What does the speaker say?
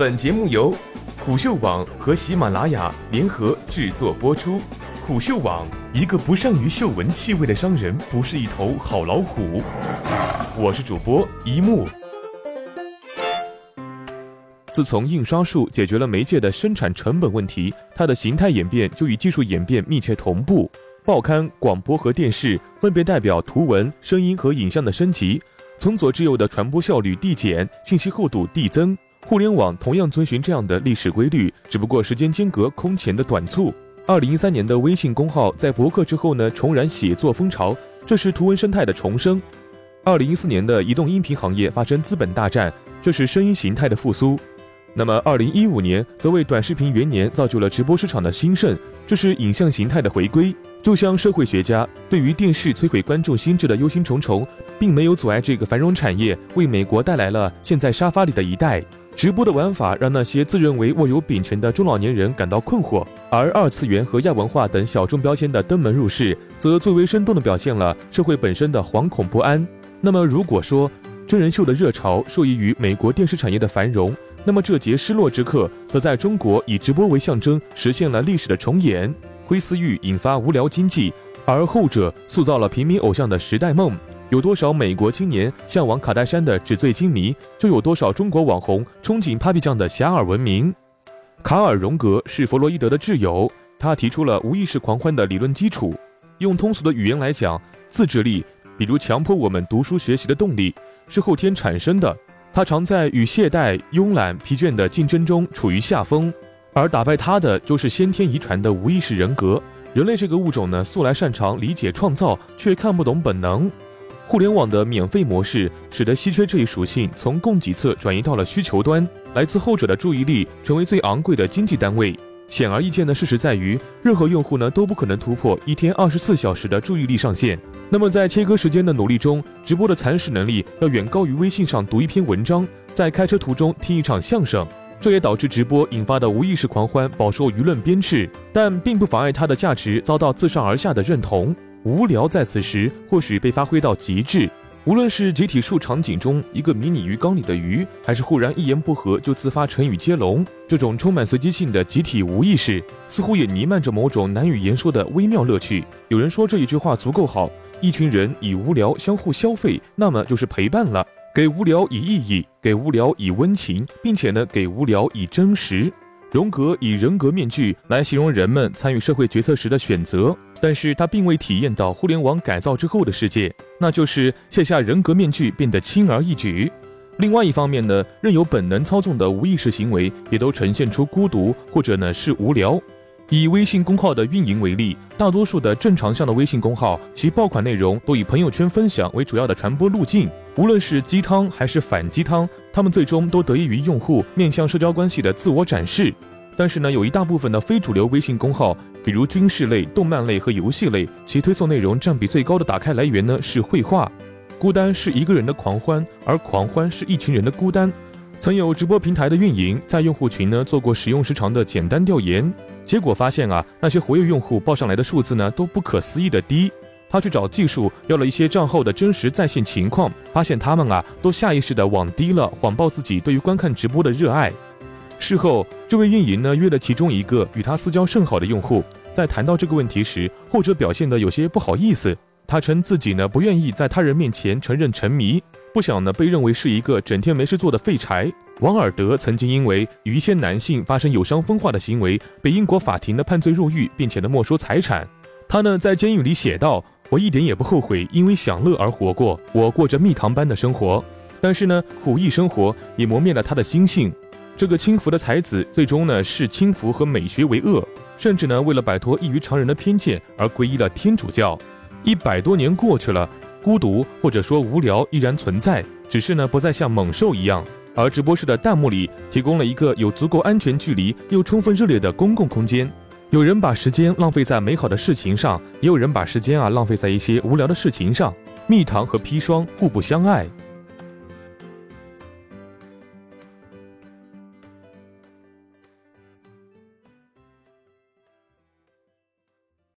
本节目由虎嗅网和喜马拉雅联合制作播出。虎嗅网：一个不善于嗅闻气味的商人，不是一头好老虎。我是主播一木。自从印刷术解决了媒介的生产成本问题，它的形态演变就与技术演变密切同步。报刊、广播和电视分别代表图文、声音和影像的升级，从左至右的传播效率递减，信息厚度递增。互联网同样遵循这样的历史规律，只不过时间间隔空前的短促。二零一三年的微信公号在博客之后呢，重燃写作风潮，这是图文生态的重生。二零一四年的移动音频行业发生资本大战，这是声音形态的复苏。那么二零一五年则为短视频元年，造就了直播市场的兴盛，这是影像形态的回归。就像社会学家对于电视摧毁观众心智的忧心忡忡，并没有阻碍这个繁荣产业为美国带来了现在沙发里的一代。直播的玩法让那些自认为握有柄权的中老年人感到困惑，而二次元和亚文化等小众标签的登门入室，则最为生动地表现了社会本身的惶恐不安。那么，如果说真人秀的热潮受益于美国电视产业的繁荣，那么这节失落之客则在中国以直播为象征，实现了历史的重演。灰思域引发无聊经济，而后者塑造了平民偶像的时代梦。有多少美国青年向往卡戴珊的纸醉金迷，就有多少中国网红憧憬 Papi 酱的遐迩闻名。卡尔·荣格是弗洛伊德的挚友，他提出了无意识狂欢的理论基础。用通俗的语言来讲，自制力，比如强迫我们读书学习的动力，是后天产生的。他常在与懈怠、慵懒、疲倦的竞争中处于下风，而打败他的就是先天遗传的无意识人格。人类这个物种呢，素来擅长理解创造，却看不懂本能。互联网的免费模式使得稀缺这一属性从供给侧转移到了需求端，来自后者的注意力成为最昂贵的经济单位。显而易见的事实在于，任何用户呢都不可能突破一天二十四小时的注意力上限。那么在切割时间的努力中，直播的蚕食能力要远高于微信上读一篇文章，在开车途中听一场相声。这也导致直播引发的无意识狂欢饱受舆论鞭笞，但并不妨碍它的价值遭到自上而下的认同。无聊在此时或许被发挥到极致，无论是集体树场景中一个迷你鱼缸里的鱼，还是忽然一言不合就自发成语接龙，这种充满随机性的集体无意识，似乎也弥漫着某种难以言说的微妙乐趣。有人说这一句话足够好：一群人以无聊相互消费，那么就是陪伴了。给无聊以意义，给无聊以温情，并且呢，给无聊以真实。荣格以人格面具来形容人们参与社会决策时的选择，但是他并未体验到互联网改造之后的世界，那就是卸下人格面具变得轻而易举。另外一方面呢，任由本能操纵的无意识行为也都呈现出孤独或者呢是无聊。以微信公号的运营为例，大多数的正常向的微信公号，其爆款内容都以朋友圈分享为主要的传播路径。无论是鸡汤还是反鸡汤，他们最终都得益于用户面向社交关系的自我展示。但是呢，有一大部分的非主流微信公号，比如军事类、动漫类和游戏类，其推送内容占比最高的打开来源呢是绘画。孤单是一个人的狂欢，而狂欢是一群人的孤单。曾有直播平台的运营在用户群呢做过使用时长的简单调研，结果发现啊，那些活跃用户报上来的数字呢都不可思议的低。他去找技术要了一些账号的真实在线情况，发现他们啊都下意识的往低了谎报自己对于观看直播的热爱。事后，这位运营呢约了其中一个与他私交甚好的用户，在谈到这个问题时，后者表现得有些不好意思。他称自己呢不愿意在他人面前承认沉迷，不想呢被认为是一个整天没事做的废柴。王尔德曾经因为与一些男性发生有伤风化的行为，被英国法庭呢判罪入狱，并且呢没收财产。他呢在监狱里写道。我一点也不后悔，因为享乐而活过。我过着蜜糖般的生活，但是呢，苦役生活也磨灭了他的心性。这个轻浮的才子，最终呢视轻浮和美学为恶，甚至呢为了摆脱异于常人的偏见而皈依了天主教。一百多年过去了，孤独或者说无聊依然存在，只是呢不再像猛兽一样。而直播室的弹幕里提供了一个有足够安全距离又充分热烈的公共空间。有人把时间浪费在美好的事情上，也有人把时间啊浪费在一些无聊的事情上。蜜糖和砒霜互不相爱。